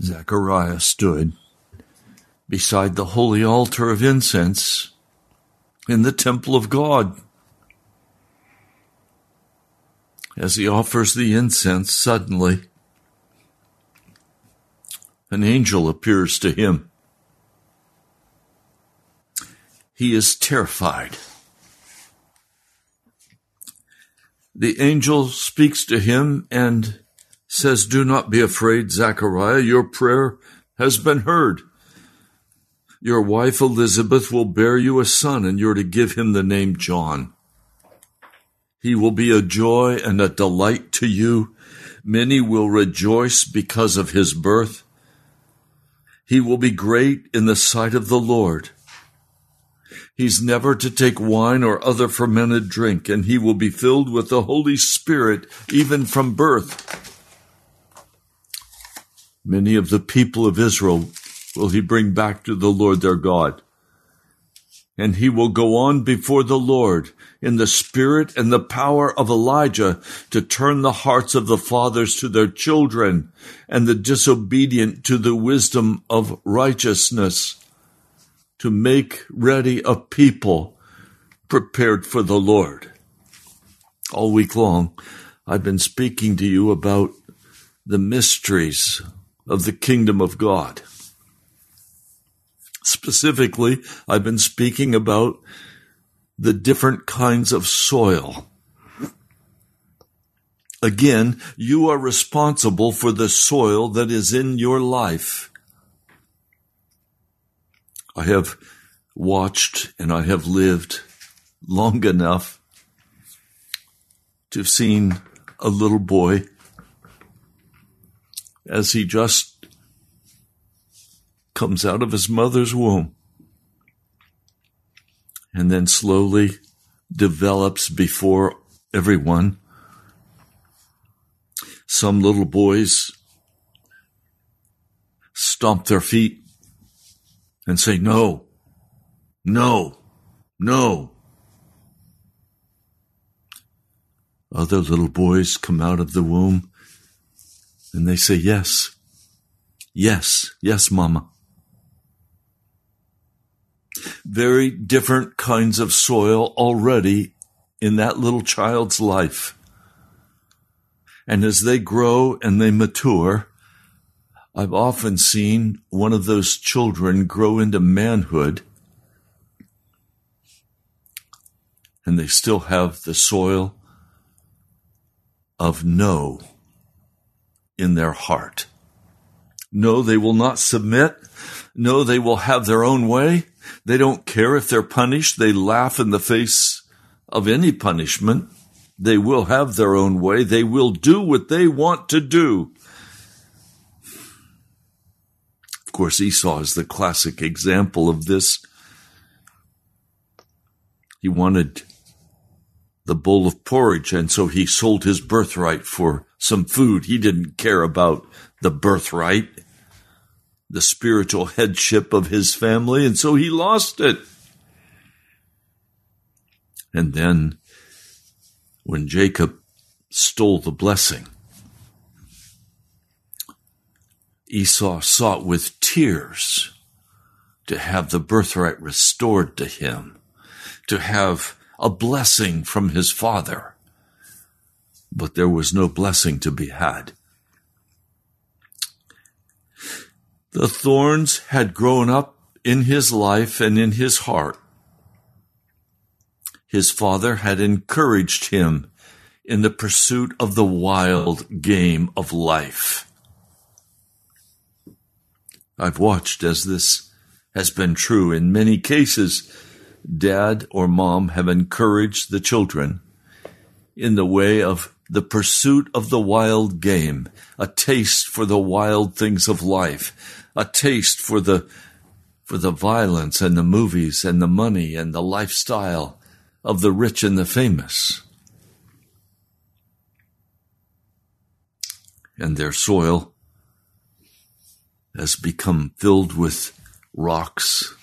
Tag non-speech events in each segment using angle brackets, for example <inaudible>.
Zechariah stood beside the holy altar of incense in the temple of God. As he offers the incense, suddenly an angel appears to him. He is terrified. The angel speaks to him and says, Do not be afraid, Zechariah. Your prayer has been heard. Your wife Elizabeth will bear you a son, and you're to give him the name John. He will be a joy and a delight to you. Many will rejoice because of his birth. He will be great in the sight of the Lord. He's never to take wine or other fermented drink, and he will be filled with the Holy Spirit even from birth. Many of the people of Israel will he bring back to the Lord their God. And he will go on before the Lord in the spirit and the power of Elijah to turn the hearts of the fathers to their children and the disobedient to the wisdom of righteousness to make ready a people prepared for the Lord. All week long, I've been speaking to you about the mysteries of the kingdom of God. Specifically, I've been speaking about the different kinds of soil. Again, you are responsible for the soil that is in your life. I have watched and I have lived long enough to have seen a little boy as he just comes out of his mother's womb and then slowly develops before everyone. Some little boys stomp their feet and say, no, no, no. Other little boys come out of the womb and they say, yes, yes, yes, mama. Very different kinds of soil already in that little child's life. And as they grow and they mature, I've often seen one of those children grow into manhood and they still have the soil of no in their heart. No, they will not submit. No, they will have their own way. They don't care if they're punished. They laugh in the face of any punishment. They will have their own way. They will do what they want to do. Of course, Esau is the classic example of this. He wanted the bowl of porridge, and so he sold his birthright for some food. He didn't care about the birthright the spiritual headship of his family, and so he lost it. And then, when Jacob stole the blessing, Esau sought with tears to have the birthright restored to him, to have a blessing from his father. But there was no blessing to be had. The thorns had grown up in his life and in his heart. His father had encouraged him in the pursuit of the wild game of life. I've watched as this has been true in many cases. Dad or mom have encouraged the children in the way of the pursuit of the wild game, a taste for the wild things of life, a taste for the for the violence and the movies and the money and the lifestyle of the rich and the famous. And their soil has become filled with rocks,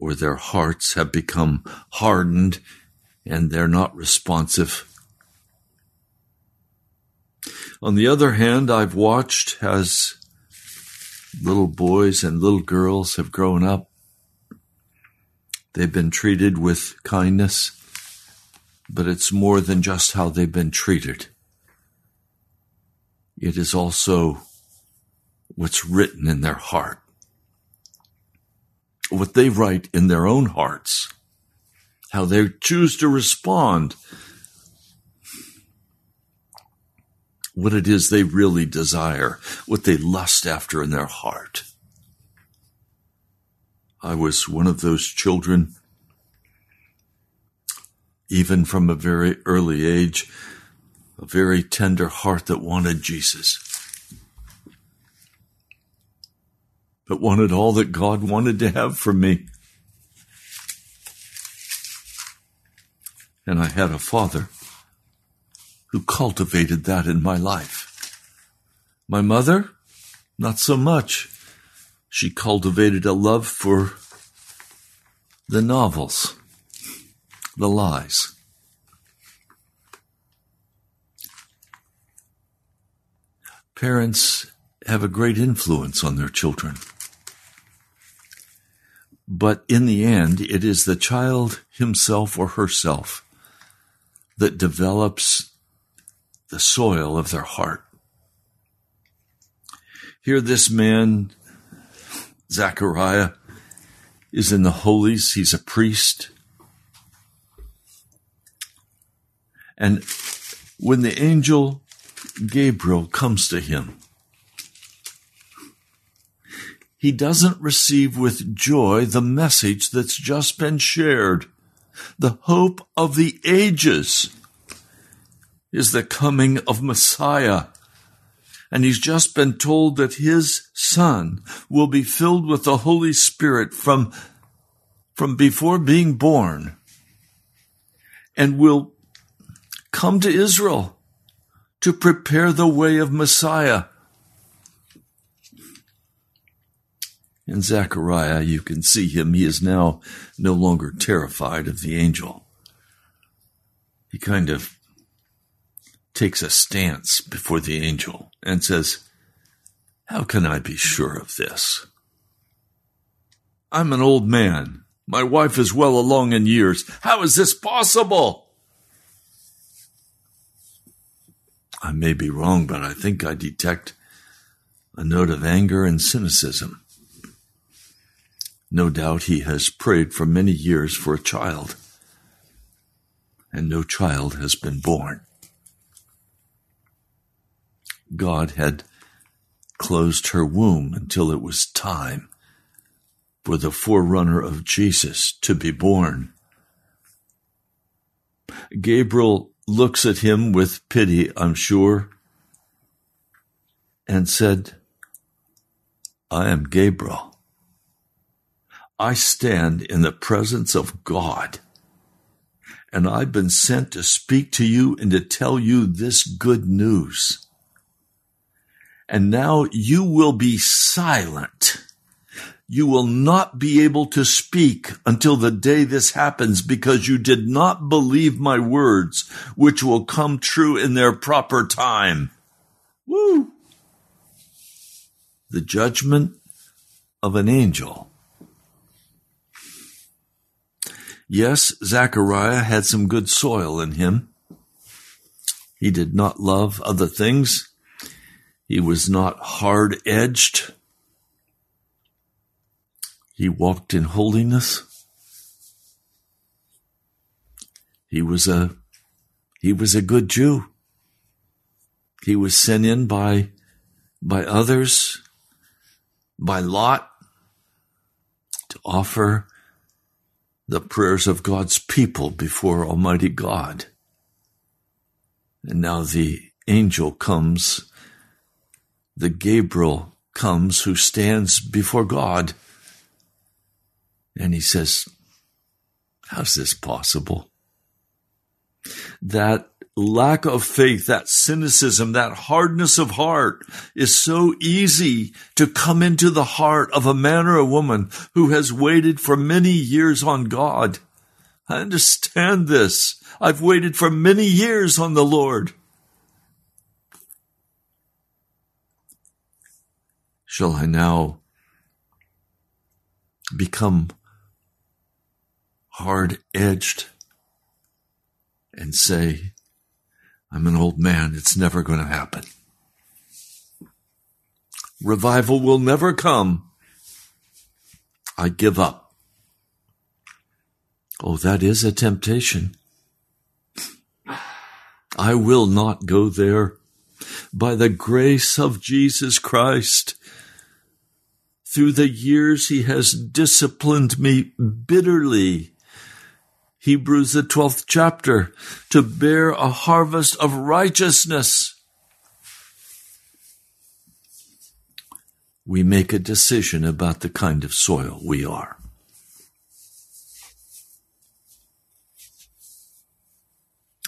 or their hearts have become hardened and they're not responsive. On the other hand, I've watched as little boys and little girls have grown up. They've been treated with kindness, but it's more than just how they've been treated. It is also what's written in their heart, what they write in their own hearts, how they choose to respond what it is they really desire, what they lust after in their heart. I was one of those children, even from a very early age, a very tender heart that wanted Jesus, but wanted all that God wanted to have for me. And I had a father who cultivated that in my life. My mother, not so much. She cultivated a love for the novels, the lies. Parents have a great influence on their children. But in the end, it is the child himself or herself that develops the soil of their heart. Here, this man, Zechariah, is in the holies. He's a priest. And when the angel Gabriel comes to him, he doesn't receive with joy the message that's just been shared, the hope of the ages is the coming of Messiah. And he's just been told that his son will be filled with the Holy Spirit from, from before being born and will come to Israel to prepare the way of Messiah. In Zechariah, you can see him. He is now no longer terrified of the angel. He kind of takes a stance before the angel and says, How can I be sure of this? I'm an old man. My wife is well along in years. How is this possible? I may be wrong, but I think I detect a note of anger and cynicism. No doubt he has prayed for many years for a child, and no child has been born. God had closed her womb until it was time for the forerunner of Jesus to be born. Gabriel looks at him with pity, I'm sure, and said, I am Gabriel. I stand in the presence of God, and I've been sent to speak to you and to tell you this good news and now you will be silent. You will not be able to speak until the day this happens because you did not believe my words, which will come true in their proper time. Woo! The judgment of an angel. Yes, Zechariah had some good soil in him. He did not love other things. He was not hard edged. He walked in holiness. He was a, he was a good Jew. He was sent in by, by others, by Lot, to offer the prayers of God's people before Almighty God. And now the angel comes the Gabriel comes who stands before God. And he says, How's this possible? That lack of faith, that cynicism, that hardness of heart is so easy to come into the heart of a man or a woman who has waited for many years on God. I understand this. I've waited for many years on the Lord. Shall I now become hard edged and say, I'm an old man. It's never going to happen. Revival will never come. I give up. Oh, that is a temptation. I will not go there. By the grace of Jesus Christ, through the years, he has disciplined me bitterly. Hebrews, the 12th chapter, to bear a harvest of righteousness. We make a decision about the kind of soil we are.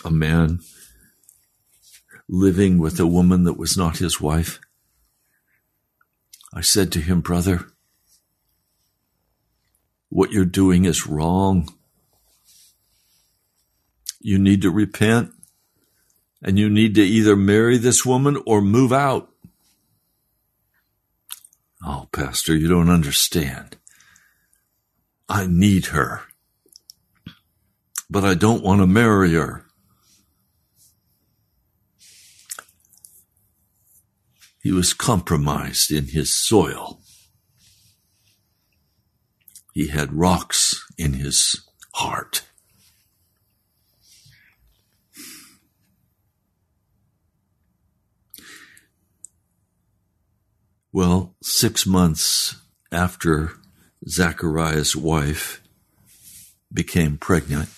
A man living with a woman that was not his wife. I said to him, Brother, what you're doing is wrong. You need to repent and you need to either marry this woman or move out. Oh, Pastor, you don't understand. I need her, but I don't want to marry her. He was compromised in his soil. He had rocks in his heart. Well, six months after Zechariah's wife became pregnant,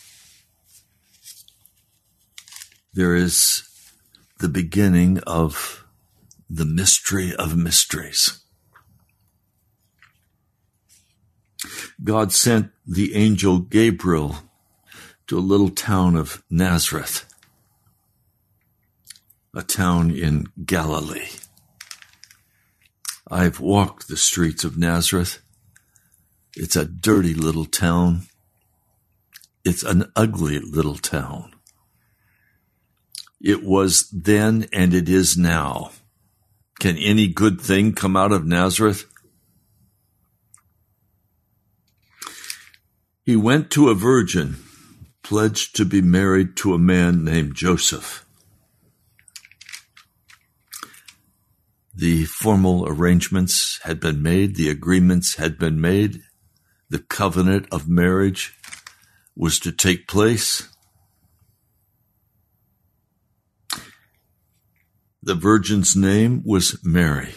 there is the beginning of the mystery of mysteries. God sent the angel Gabriel to a little town of Nazareth, a town in Galilee. I've walked the streets of Nazareth. It's a dirty little town. It's an ugly little town. It was then and it is now. Can any good thing come out of Nazareth? He went to a virgin, pledged to be married to a man named Joseph. The formal arrangements had been made, the agreements had been made, the covenant of marriage was to take place. The virgin's name was Mary.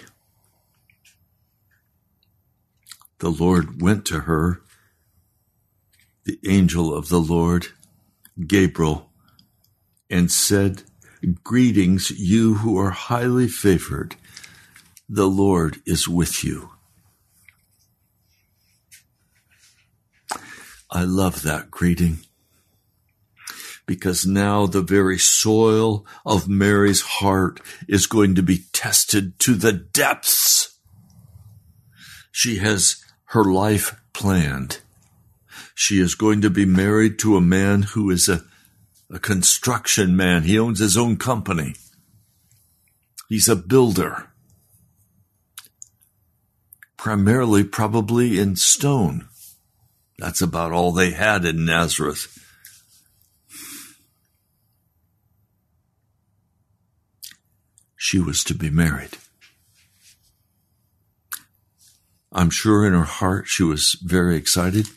The Lord went to her, the angel of the Lord, Gabriel, and said, Greetings, you who are highly favored. The Lord is with you. I love that greeting because now the very soil of Mary's heart is going to be tested to the depths. She has her life planned. She is going to be married to a man who is a, a construction man. He owns his own company. He's a builder. Primarily, probably in stone. That's about all they had in Nazareth. she was to be married. I'm sure in her heart she was very excited.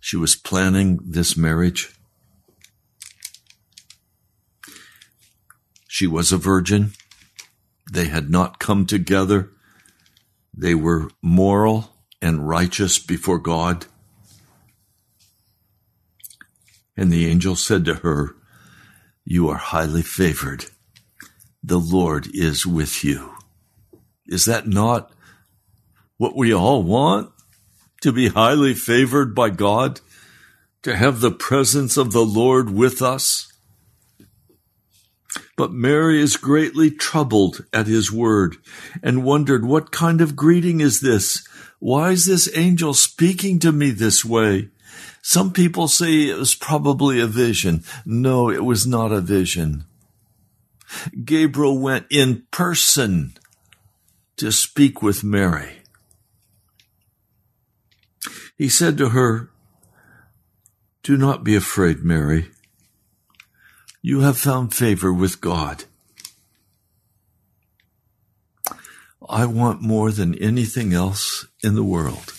She was planning this marriage. She was a virgin. They had not come together. They were moral and righteous before God. And the angel said to her, You are highly favored the Lord is with you. Is that not what we all want? To be highly favored by God? To have the presence of the Lord with us? But Mary is greatly troubled at his word and wondered, What kind of greeting is this? Why is this angel speaking to me this way? Some people say it was probably a vision. No, it was not a vision. Gabriel went in person to speak with Mary. He said to her, Do not be afraid, Mary. You have found favor with God. I want more than anything else in the world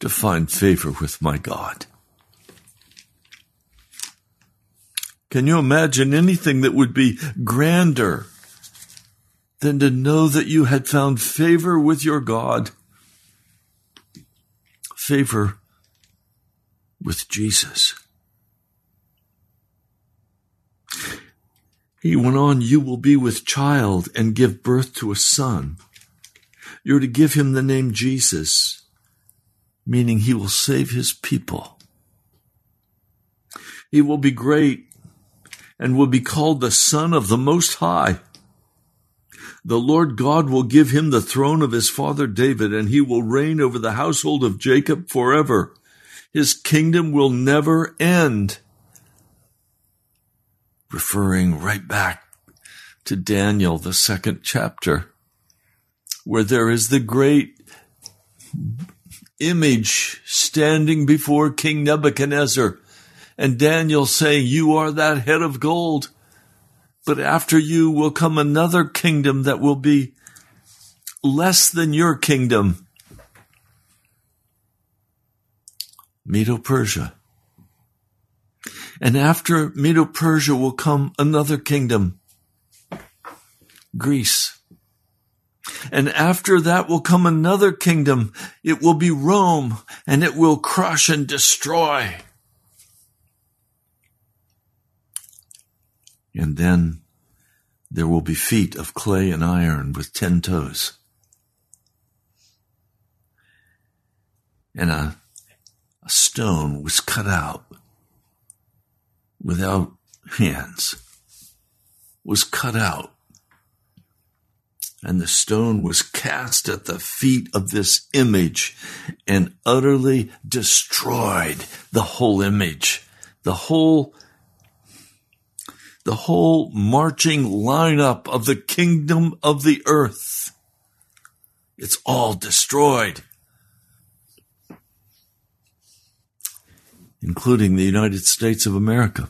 to find favor with my God. Can you imagine anything that would be grander than to know that you had found favor with your God? Favor with Jesus. He went on, You will be with child and give birth to a son. You're to give him the name Jesus, meaning he will save his people. He will be great and will be called the Son of the Most High. The Lord God will give him the throne of his father David, and he will reign over the household of Jacob forever. His kingdom will never end referring right back to Daniel, the second chapter, where there is the great image standing before King Nebuchadnezzar, and Daniel saying, You are that head of gold, but after you will come another kingdom that will be less than your kingdom. Medo Persia. And after Medo Persia will come another kingdom, Greece. And after that will come another kingdom. It will be Rome and it will crush and destroy. And then there will be feet of clay and iron with ten toes. And a, a stone was cut out without hands was cut out and the stone was cast at the feet of this image and utterly destroyed the whole image, the whole, the whole marching lineup of the kingdom of the earth. It's all destroyed. Including the United States of America,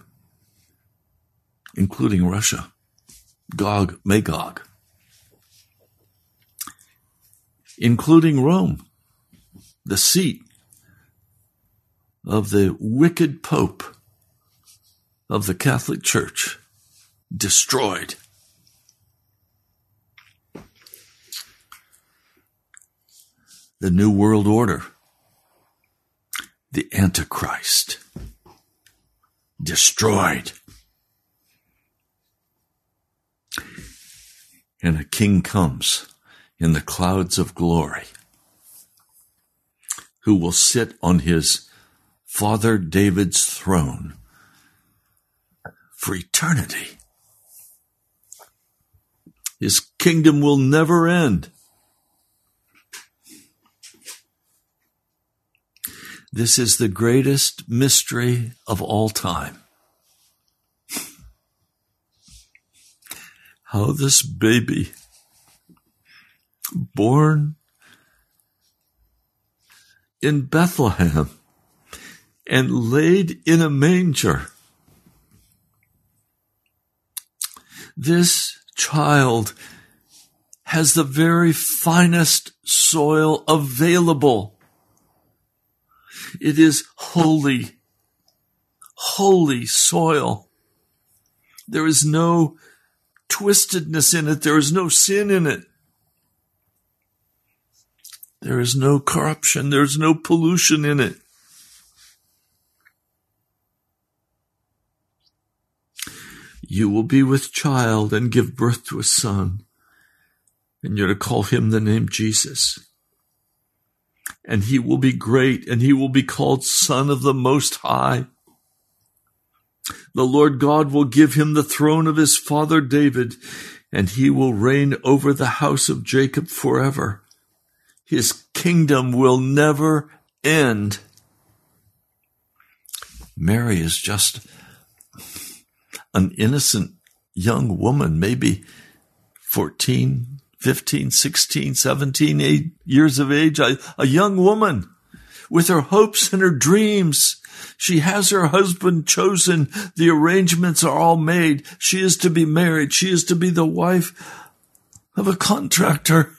including Russia, Gog, Magog, including Rome, the seat of the wicked Pope of the Catholic Church, destroyed. The New World Order the Antichrist. Destroyed. And a king comes in the clouds of glory who will sit on his father David's throne for eternity. His kingdom will never end. This is the greatest mystery of all time. How this baby, born in Bethlehem and laid in a manger, this child has the very finest soil available it is holy, holy soil. There is no twistedness in it. There is no sin in it. There is no corruption. There is no pollution in it. You will be with child and give birth to a son, and you're to call him the name Jesus and he will be great, and he will be called Son of the Most High. The Lord God will give him the throne of his father David, and he will reign over the house of Jacob forever. His kingdom will never end. Mary is just an innocent young woman, maybe 14, 15, 16, 17 years of age, a, a young woman with her hopes and her dreams. She has her husband chosen. The arrangements are all made. She is to be married. She is to be the wife of a contractor,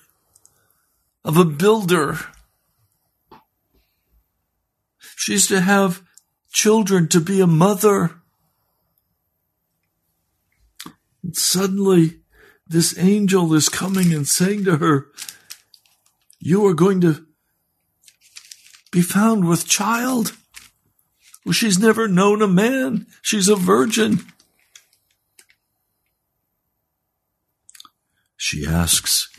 of a builder. She's to have children, to be a mother. And suddenly, this angel is coming and saying to her, You are going to be found with child. Well, she's never known a man. She's a virgin. She asks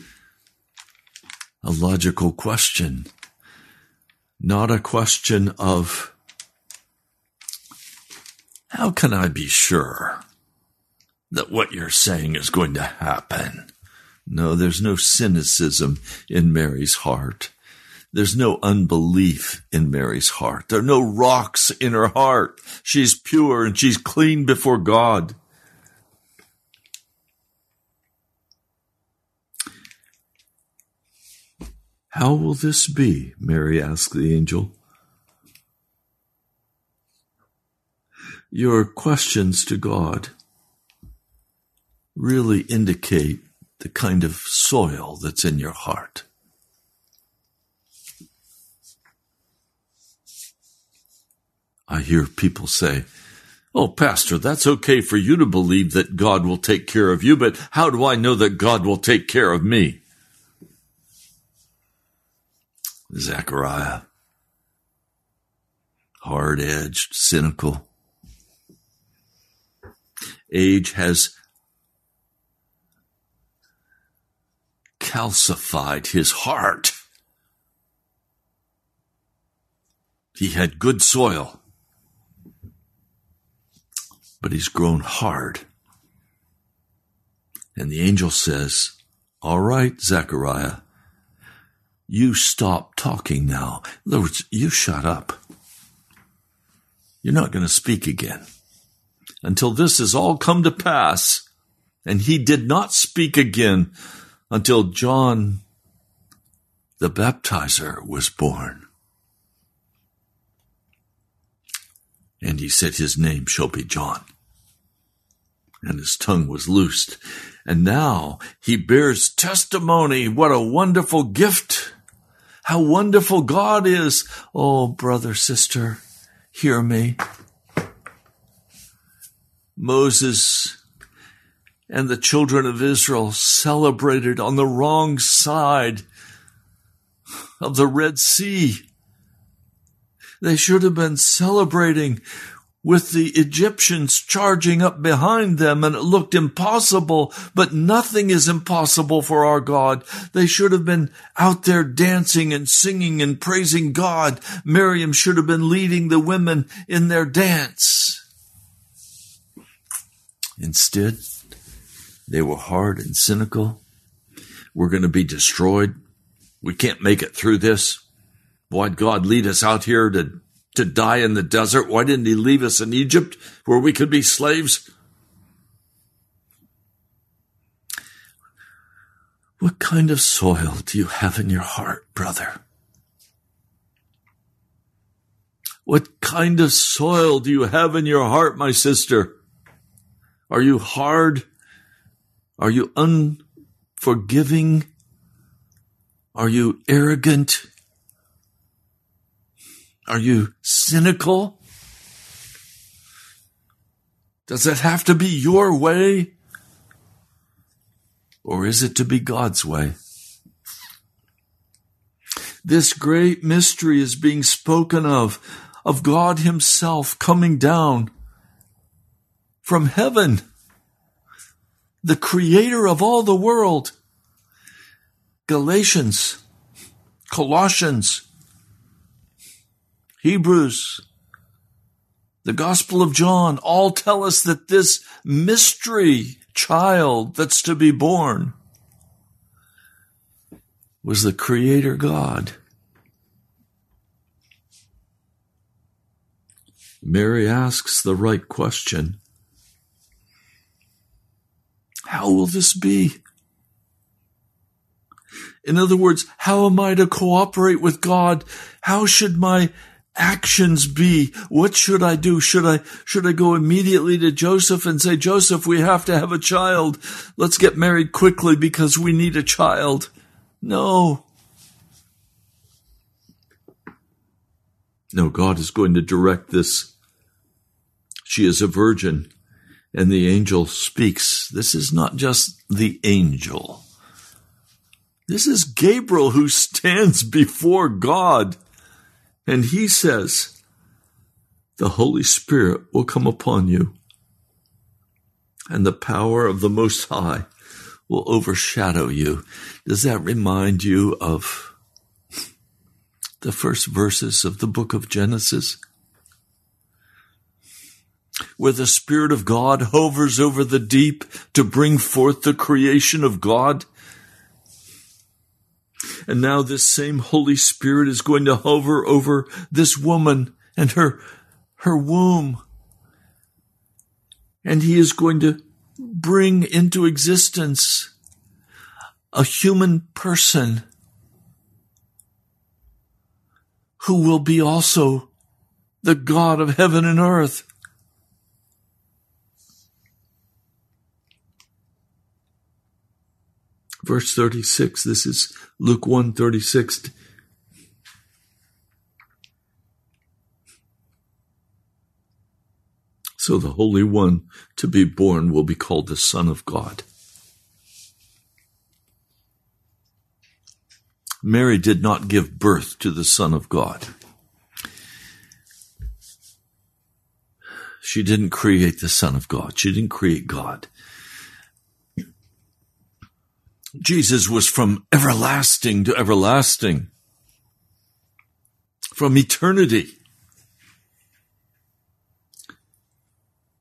a logical question, not a question of, how can I be sure that what you're saying is going to happen? No, there's no cynicism in Mary's heart. There's no unbelief in Mary's heart. There are no rocks in her heart. She's pure and she's clean before God. How will this be? Mary asked the angel. Your questions to God really indicate the kind of soil that's in your heart. I hear people say, Oh, Pastor, that's okay for you to believe that God will take care of you, but how do I know that God will take care of me? Zechariah, hard edged, cynical. Age has calcified his heart. He had good soil but he's grown hard. And the angel says, All right, Zechariah, you stop talking now. In other words, you shut up. You're not going to speak again until this has all come to pass. And he did not speak again until John the baptizer was born. And he said, His name shall be John and his tongue was loosed. And now he bears testimony. What a wonderful gift. How wonderful God is. Oh, brother, sister, hear me. Moses and the children of Israel celebrated on the wrong side of the Red Sea. They should have been celebrating with the Egyptians charging up behind them and it looked impossible, but nothing is impossible for our God. They should have been out there dancing and singing and praising God. Miriam should have been leading the women in their dance. Instead, they were hard and cynical. We're going to be destroyed. We can't make it through this. Why'd God lead us out here to to die in the desert? Why didn't he leave us in Egypt where we could be slaves? What kind of soil do you have in your heart, brother? What kind of soil do you have in your heart, my sister? Are you hard? Are you unforgiving? Are you arrogant? Are you cynical? Does it have to be your way? Or is it to be God's way? This great mystery is being spoken of, of God Himself coming down from heaven, the creator of all the world. Galatians, Colossians, Hebrews, the Gospel of John all tell us that this mystery child that's to be born was the Creator God. Mary asks the right question How will this be? In other words, how am I to cooperate with God? How should my actions be? What should I do? Should I, should I go immediately to Joseph and say, Joseph, we have to have a child. Let's get married quickly because we need a child. No. No, God is going to direct this. She is a virgin and the angel speaks. This is not just the angel. This is Gabriel who stands before God and he says, the Holy Spirit will come upon you and the power of the Most High will overshadow you. Does that remind you of the first verses of the book of Genesis? Where the Spirit of God hovers over the deep to bring forth the creation of God? And now this same Holy Spirit is going to hover over this woman and her, her womb. And he is going to bring into existence a human person who will be also the God of heaven and earth. Verse 36, this is Luke 1 36. So the Holy One to be born will be called the Son of God. Mary did not give birth to the Son of God. She didn't create the Son of God. She didn't create God. Jesus was from everlasting to everlasting, from eternity.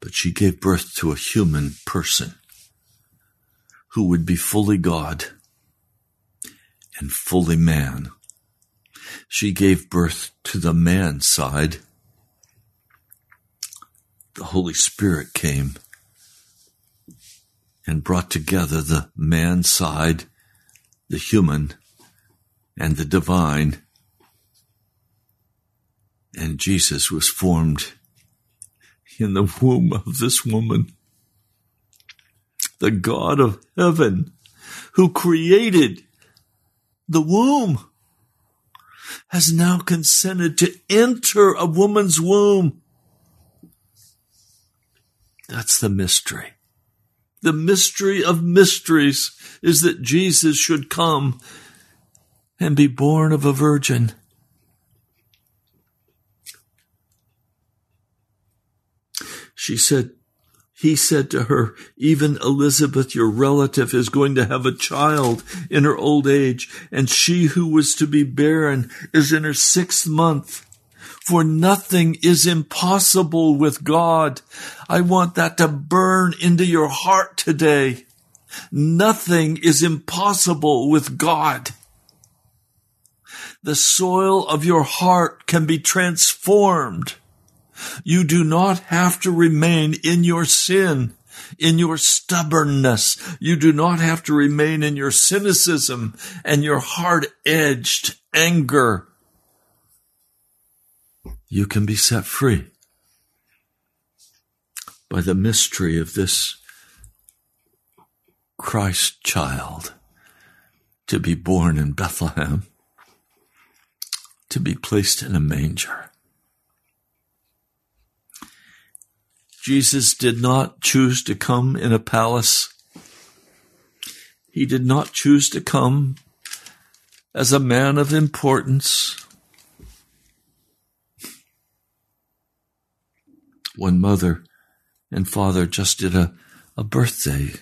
But she gave birth to a human person who would be fully God and fully man. She gave birth to the man side. The Holy Spirit came and brought together the man side, the human, and the divine. And Jesus was formed in the womb of this woman. The God of heaven who created the womb has now consented to enter a woman's womb. That's the mystery. The mystery of mysteries is that Jesus should come and be born of a virgin. She said, he said to her, even Elizabeth, your relative, is going to have a child in her old age, and she who was to be barren is in her sixth month. For nothing is impossible with God. I want that to burn into your heart today. Nothing is impossible with God. The soil of your heart can be transformed. You do not have to remain in your sin, in your stubbornness. You do not have to remain in your cynicism and your hard edged anger you can be set free by the mystery of this Christ child to be born in Bethlehem, to be placed in a manger. Jesus did not choose to come in a palace. He did not choose to come as a man of importance. One mother and father just did a, a birthday,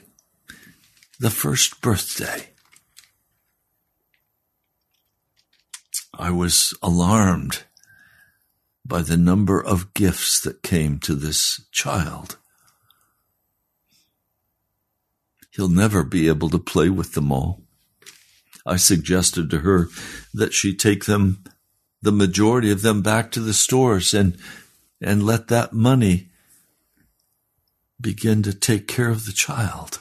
the first birthday. I was alarmed by the number of gifts that came to this child. He'll never be able to play with them all. I suggested to her that she take them, the majority of them back to the stores and and let that money begin to take care of the child.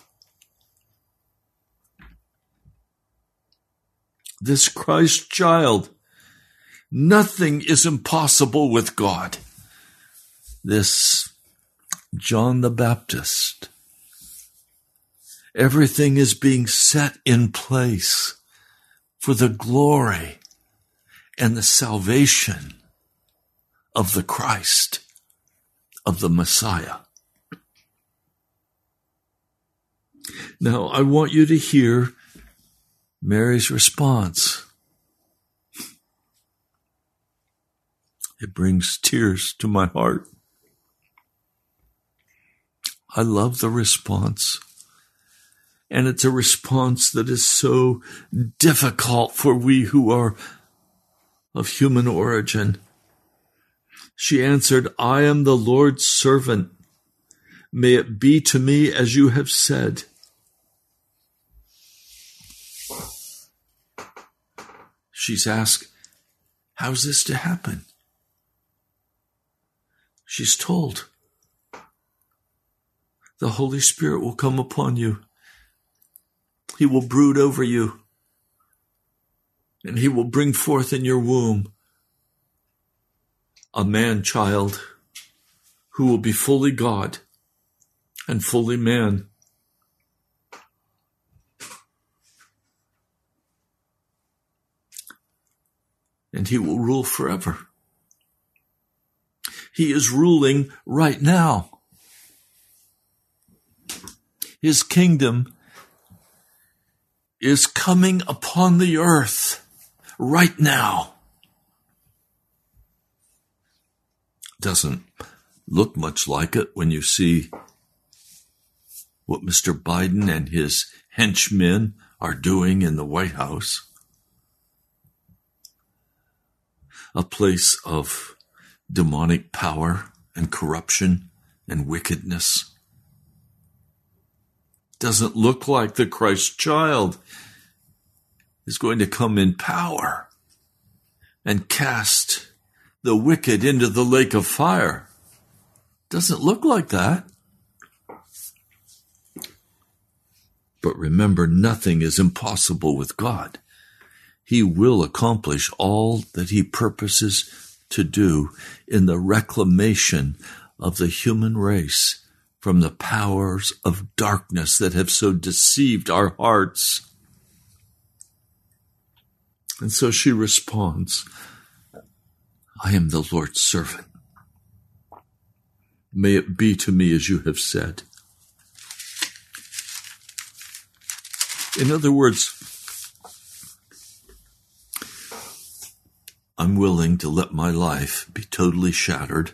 this Christ child. Nothing is impossible with God. This John the Baptist. Everything is being set in place for the glory and the salvation of the Christ, of the Messiah. Now, I want you to hear Mary's response. It brings tears to my heart. I love the response. And it's a response that is so difficult for we who are of human origin. She answered, I am the Lord's servant. May it be to me as you have said. She's asked, How's this to happen? She's told, The Holy Spirit will come upon you. He will brood over you, and He will bring forth in your womb a man child who will be fully God and fully man. and he will rule forever. He is ruling right now. His kingdom is coming upon the earth right now. Doesn't look much like it when you see what Mr. Biden and his henchmen are doing in the White House. a place of demonic power and corruption and wickedness. Doesn't look like the Christ child is going to come in power and cast the wicked into the lake of fire. Doesn't look like that. But remember, nothing is impossible with God he will accomplish all that he purposes to do in the reclamation of the human race from the powers of darkness that have so deceived our hearts. And so she responds, I am the Lord's servant. May it be to me as you have said. In other words, I'm willing to let my life be totally shattered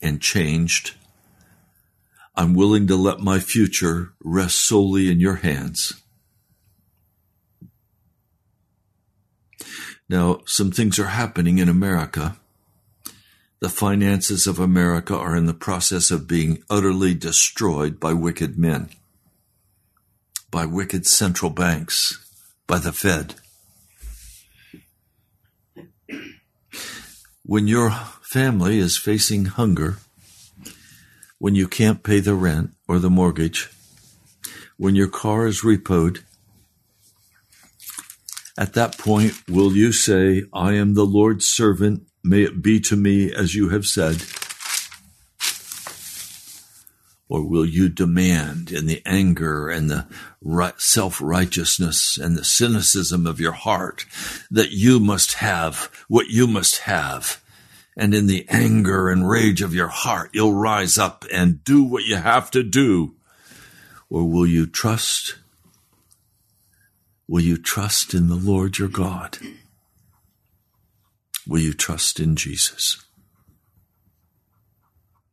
and changed. I'm willing to let my future rest solely in your hands. Now, some things are happening in America. The finances of America are in the process of being utterly destroyed by wicked men, by wicked central banks, by the Fed. When your family is facing hunger, when you can't pay the rent or the mortgage, when your car is repoed, at that point, will you say, I am the Lord's servant, may it be to me as you have said? Or will you demand in the anger and the self righteousness and the cynicism of your heart that you must have what you must have? And in the anger and rage of your heart, you'll rise up and do what you have to do. Or will you trust? Will you trust in the Lord your God? Will you trust in Jesus?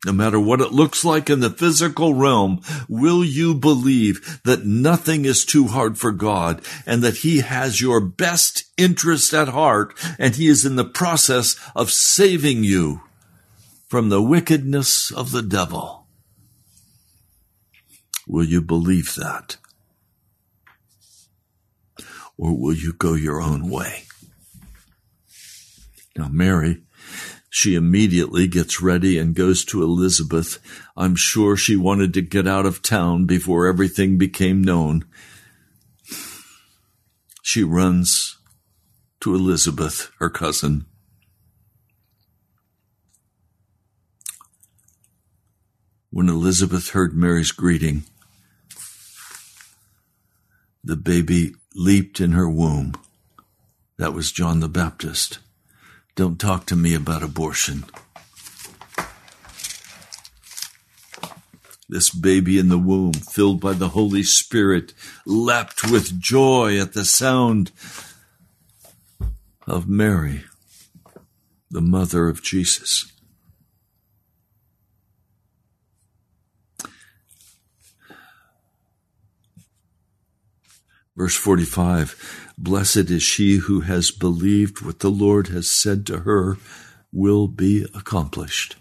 No matter what it looks like in the physical realm, will you believe that nothing is too hard for God and that He has your best interest at heart and He is in the process of saving you from the wickedness of the devil? Will you believe that? Or will you go your own way? Now, Mary she immediately gets ready and goes to Elizabeth. I'm sure she wanted to get out of town before everything became known. She runs to Elizabeth, her cousin. When Elizabeth heard Mary's greeting, the baby leaped in her womb. That was John the Baptist. Don't talk to me about abortion. This baby in the womb, filled by the Holy Spirit, leapt with joy at the sound of Mary, the mother of Jesus. Verse 45 Blessed is she who has believed what the Lord has said to her will be accomplished.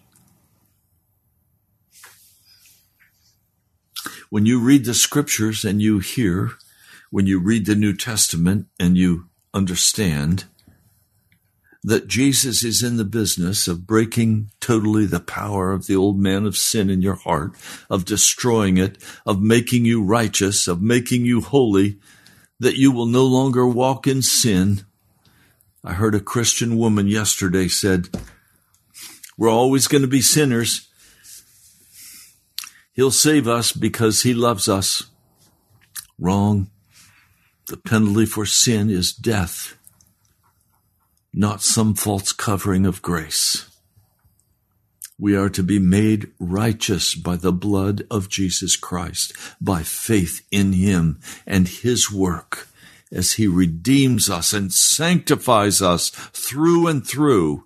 When you read the scriptures and you hear, when you read the New Testament and you understand that Jesus is in the business of breaking totally the power of the old man of sin in your heart, of destroying it, of making you righteous, of making you holy, that you will no longer walk in sin. I heard a Christian woman yesterday said, we're always going to be sinners. He'll save us because he loves us. Wrong. The penalty for sin is death, not some false covering of grace. We are to be made righteous by the blood of Jesus Christ, by faith in Him and His work as He redeems us and sanctifies us through and through.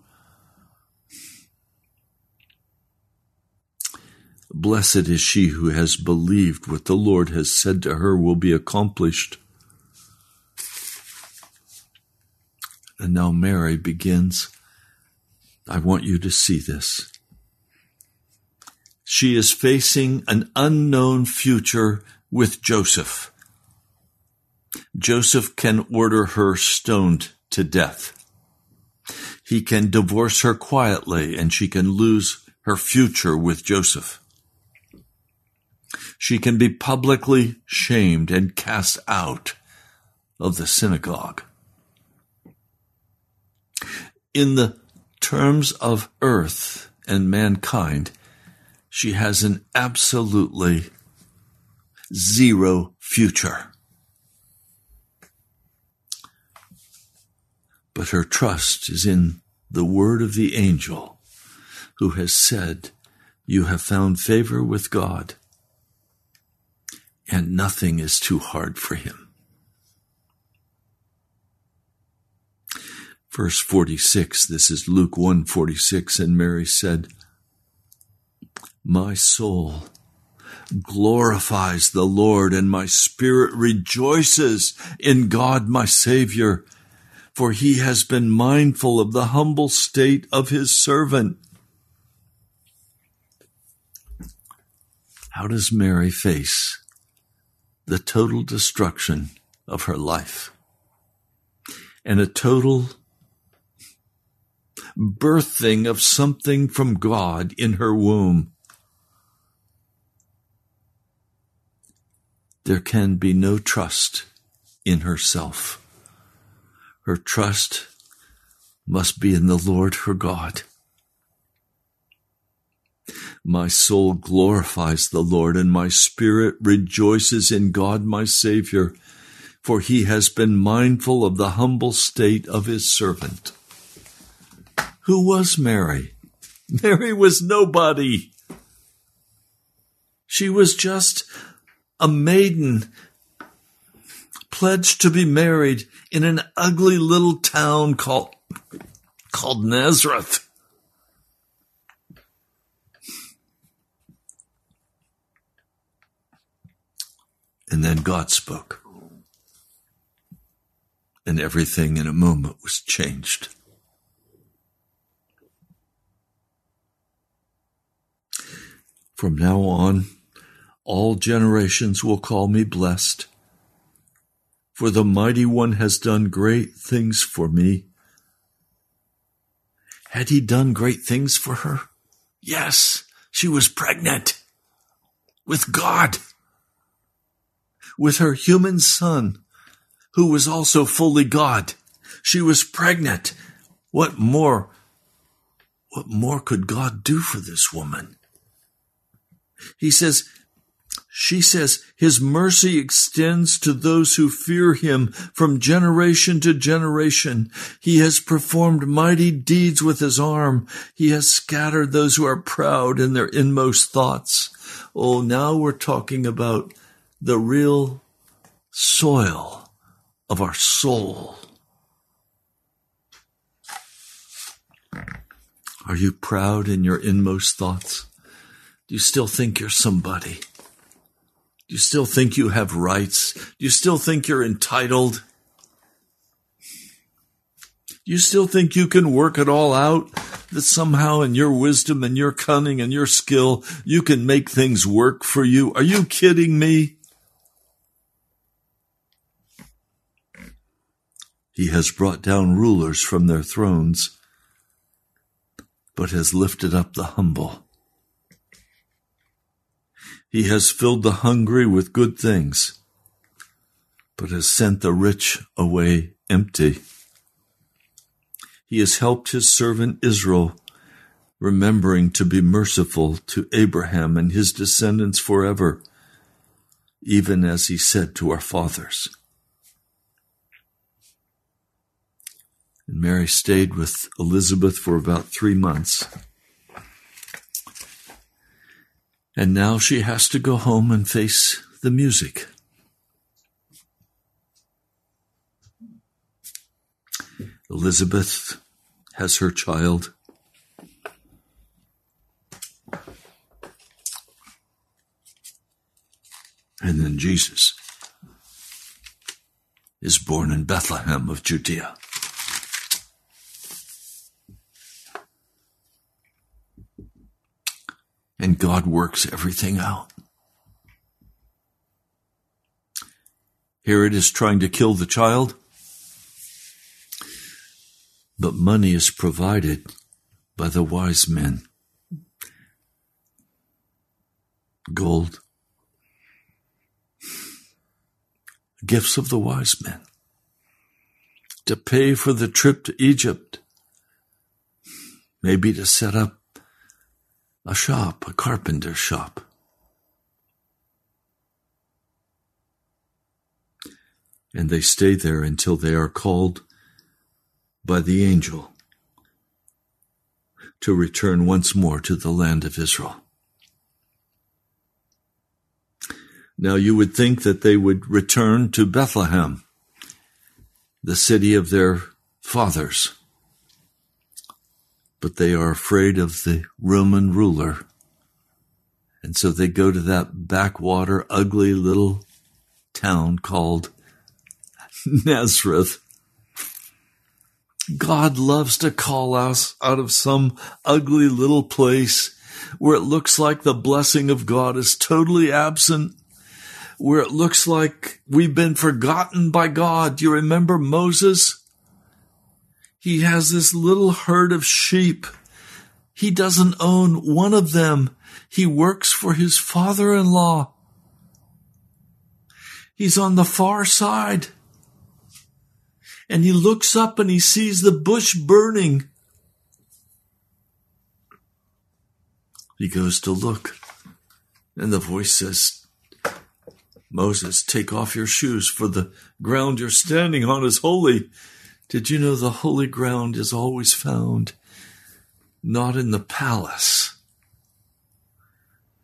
Blessed is she who has believed what the Lord has said to her will be accomplished. And now Mary begins. I want you to see this. She is facing an unknown future with Joseph. Joseph can order her stoned to death. He can divorce her quietly and she can lose her future with Joseph. She can be publicly shamed and cast out of the synagogue. In the terms of earth and mankind, she has an absolutely zero future. But her trust is in the word of the angel who has said, You have found favor with God, and nothing is too hard for him. Verse 46, this is Luke 1 46, and Mary said, my soul glorifies the Lord, and my spirit rejoices in God my Savior, for he has been mindful of the humble state of his servant. How does Mary face the total destruction of her life and a total birthing of something from God in her womb? There can be no trust in herself. Her trust must be in the Lord her God. My soul glorifies the Lord, and my spirit rejoices in God my Savior, for he has been mindful of the humble state of his servant. Who was Mary? Mary was nobody. She was just a maiden pledged to be married in an ugly little town called, called Nazareth. And then God spoke. And everything in a moment was changed. From now on, all generations will call me blessed. For the mighty one has done great things for me. Had he done great things for her? Yes, she was pregnant with God, with her human son, who was also fully God, She was pregnant. What more? What more could God do for this woman? He says, she says, His mercy extends to those who fear Him from generation to generation. He has performed mighty deeds with His arm. He has scattered those who are proud in their inmost thoughts. Oh, now we're talking about the real soil of our soul. Are you proud in your inmost thoughts? Do you still think you're somebody? Do you still think you have rights? Do you still think you're entitled? Do you still think you can work it all out? That somehow in your wisdom and your cunning and your skill, you can make things work for you? Are you kidding me? He has brought down rulers from their thrones, but has lifted up the humble. He has filled the hungry with good things, but has sent the rich away empty. He has helped his servant Israel, remembering to be merciful to Abraham and his descendants forever, even as he said to our fathers. And Mary stayed with Elizabeth for about three months. And now she has to go home and face the music. Elizabeth has her child. And then Jesus is born in Bethlehem of Judea. And God works everything out. Herod is trying to kill the child, but money is provided by the wise men. Gold, gifts of the wise men to pay for the trip to Egypt, maybe to set up a shop, a carpenter shop. And they stay there until they are called by the angel to return once more to the land of Israel. Now you would think that they would return to Bethlehem, the city of their fathers but they are afraid of the Roman ruler. And so they go to that backwater, ugly little town called <laughs> Nazareth. God loves to call us out of some ugly little place where it looks like the blessing of God is totally absent, where it looks like we've been forgotten by God. You remember Moses? He has this little herd of sheep. He doesn't own one of them. He works for his father-in-law. He's on the far side. And he looks up and he sees the bush burning. He goes to look. And the voice says, Moses, take off your shoes, for the ground you're standing on is holy. Did you know the holy ground is always found not in the palace,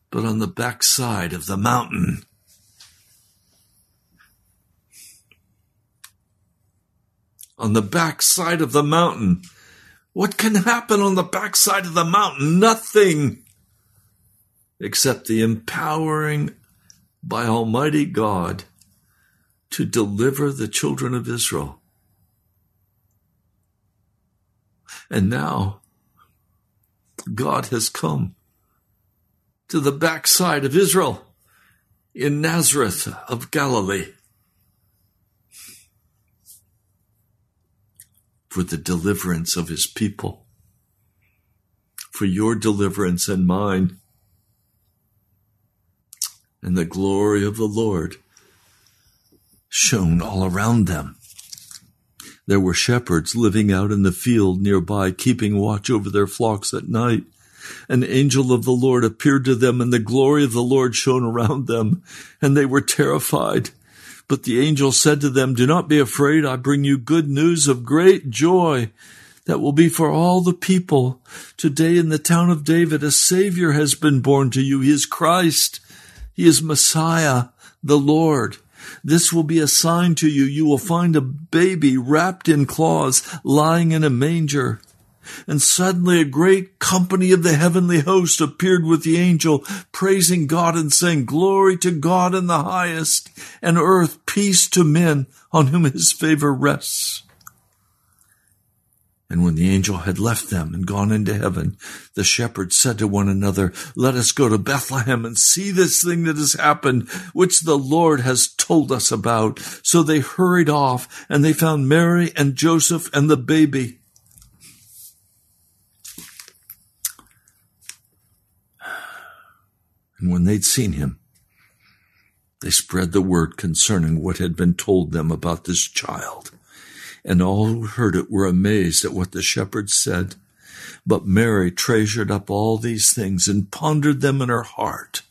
but on the backside of the mountain? On the backside of the mountain. What can happen on the backside of the mountain? Nothing except the empowering by Almighty God to deliver the children of Israel And now God has come to the backside of Israel in Nazareth of Galilee for the deliverance of his people, for your deliverance and mine, and the glory of the Lord shone all around them. There were shepherds living out in the field nearby, keeping watch over their flocks at night. An angel of the Lord appeared to them, and the glory of the Lord shone around them, and they were terrified. But the angel said to them, Do not be afraid. I bring you good news of great joy that will be for all the people. Today in the town of David, a Savior has been born to you. He is Christ. He is Messiah, the Lord. This will be a sign to you. You will find a baby wrapped in cloths lying in a manger. And suddenly a great company of the heavenly host appeared with the angel, praising God and saying, Glory to God in the highest, and earth peace to men on whom his favor rests. And when the angel had left them and gone into heaven, the shepherds said to one another, Let us go to Bethlehem and see this thing that has happened, which the Lord has told us about. So they hurried off, and they found Mary and Joseph and the baby. And when they'd seen him, they spread the word concerning what had been told them about this child and all who heard it were amazed at what the shepherds said. But Mary treasured up all these things and pondered them in her heart.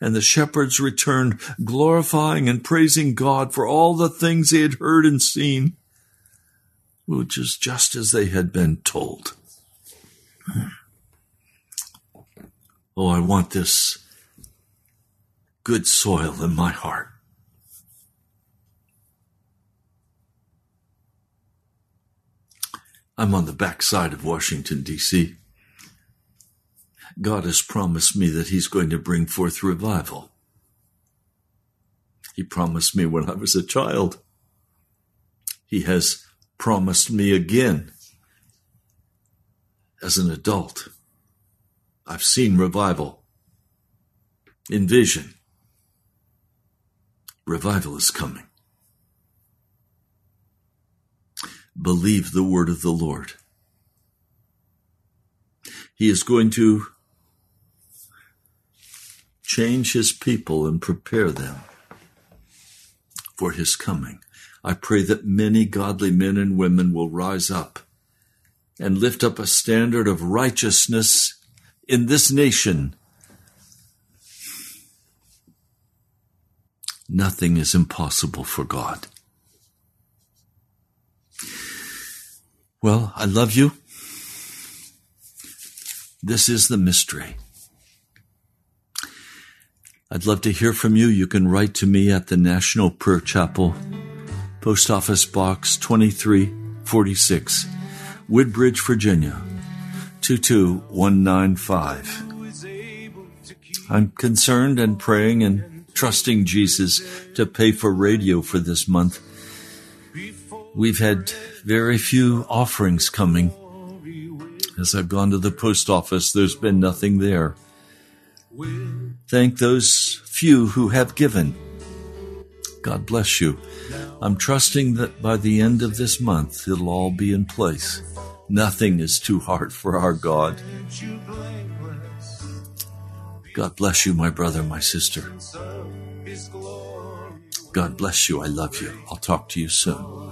And the shepherds returned, glorifying and praising God for all the things they had heard and seen, which is just as they had been told. Oh, I want this good soil in my heart. I'm on the backside of Washington, D.C. God has promised me that He's going to bring forth revival. He promised me when I was a child. He has promised me again as an adult. I've seen revival in vision. Revival is coming. Believe the word of the Lord. He is going to change his people and prepare them for his coming. I pray that many godly men and women will rise up and lift up a standard of righteousness in this nation. Nothing is impossible for God. Well, I love you. This is the mystery. I'd love to hear from you. You can write to me at the National Prayer Chapel, Post Office Box 2346, Woodbridge, Virginia 22195. I'm concerned and praying and trusting Jesus to pay for radio for this month. We've had very few offerings coming. As I've gone to the post office, there's been nothing there. Thank those few who have given. God bless you. I'm trusting that by the end of this month, it'll all be in place. Nothing is too hard for our God. God bless you, my brother, my sister. God bless you. I love you. I'll talk to you soon.